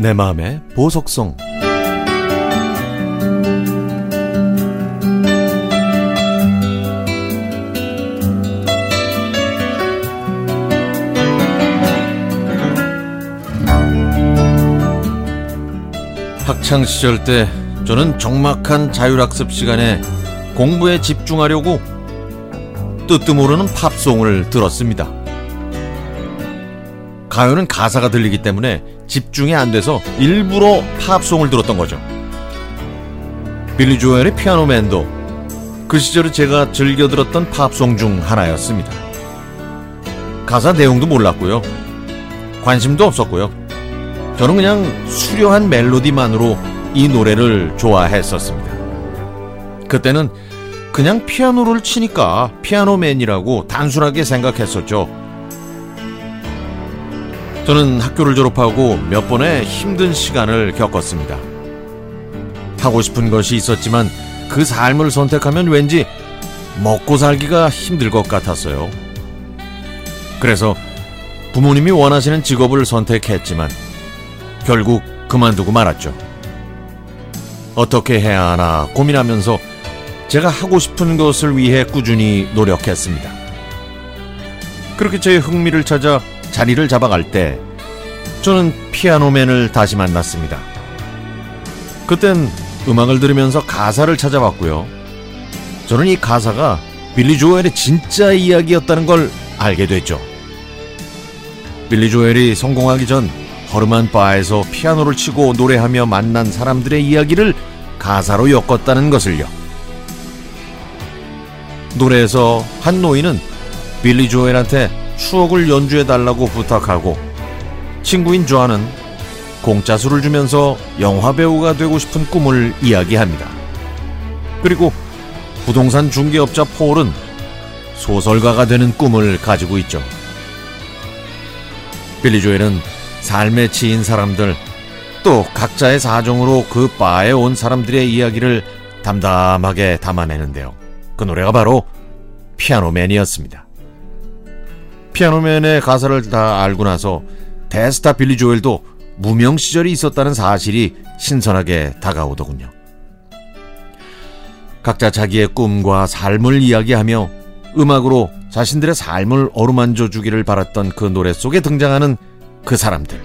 내 마음의 보석성 학창 시절 때 저는 적막한 자율학습 시간에 공부에 집중하려고 뜻도 모르는 팝송을 들었습니다. 가요는 가사가 들리기 때문에 집중이 안 돼서 일부러 팝송을 들었던 거죠. 빌리 조엘의 피아노맨도 그 시절에 제가 즐겨 들었던 팝송 중 하나였습니다. 가사 내용도 몰랐고요. 관심도 없었고요. 저는 그냥 수려한 멜로디만으로 이 노래를 좋아했었습니다. 그때는 그냥 피아노를 치니까 피아노맨이라고 단순하게 생각했었죠. 저는 학교를 졸업하고 몇 번의 힘든 시간을 겪었습니다. 하고 싶은 것이 있었지만 그 삶을 선택하면 왠지 먹고 살기가 힘들 것 같았어요. 그래서 부모님이 원하시는 직업을 선택했지만 결국 그만두고 말았죠. 어떻게 해야 하나 고민하면서 제가 하고 싶은 것을 위해 꾸준히 노력했습니다. 그렇게 제 흥미를 찾아 자리를 잡아갈 때 저는 Piano Man을 다시 만났습니다. 그땐 음악을 들으면서 가사를 찾아봤고요. 저는 이 가사가 빌리 조엘의 진짜 이야기였다는 걸 알게 됐죠. 빌리 조엘이 성공하기 전 허름한 바에서 피아노를 치고 노래하며 만난 사람들의 이야기를 가사로 엮었다는 것을요. 노래에서 한 노인은 빌리 조엘한테 추억을 연주해 달라고 부탁하고 친구인 조아는 공짜 술을 주면서 영화 배우가 되고 싶은 꿈을 이야기합니다. 그리고 부동산 중개업자 폴은 소설가가 되는 꿈을 가지고 있죠. 빌리 조엘은 삶에 치인 사람들 또 각자의 사정으로 그 바에 온 사람들의 이야기를 담담하게 담아내는데요. 그 노래가 바로 피아노맨이었습니다. 피아노맨의 가사를 다 알고 나서 대스타 빌리 조엘도 무명 시절이 있었다는 사실이 신선하게 다가오더군요. 각자 자기의 꿈과 삶을 이야기하며 음악으로 자신들의 삶을 어루만져 주기를 바랐던 그 노래 속에 등장하는 그 사람들.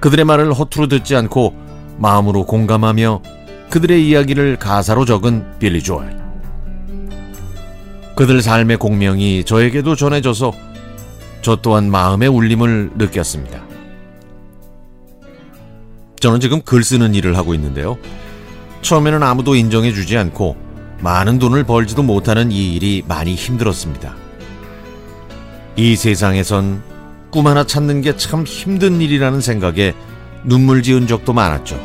그들의 말을 허투루 듣지 않고 마음으로 공감하며 그들의 이야기를 가사로 적은 빌리 조엘. 그들 삶의 공명이 저에게도 전해져서 저 또한 마음의 울림을 느꼈습니다. 저는 지금 글 쓰는 일을 하고 있는데요. 처음에는 아무도 인정해 주지 않고 많은 돈을 벌지도 못하는 이 일이 많이 힘들었습니다. 이 세상에선 꿈 하나 찾는 게 참 힘든 일이라는 생각에 눈물 지은 적도 많았죠.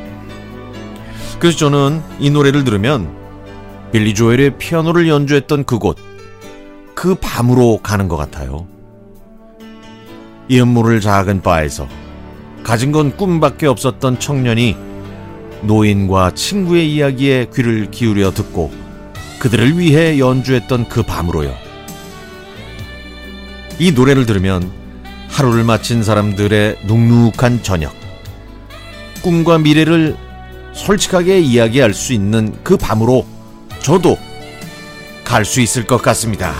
그래서 저는 이 노래를 들으면 빌리 조엘의 피아노를 연주했던 그곳, 그 밤으로 가는 것 같아요. 이음 모를 작은 바에서 가진 건 꿈밖에 없었던 청년이 노인과 친구의 이야기에 귀를 기울여 듣고 그들을 위해 연주했던 그 밤으로요. 이 노래를 들으면 하루를 마친 사람들의 눅눅한 저녁, 꿈과 미래를 솔직하게 이야기할 수 있는 그 밤으로 저도 갈 수 있을 것 같습니다.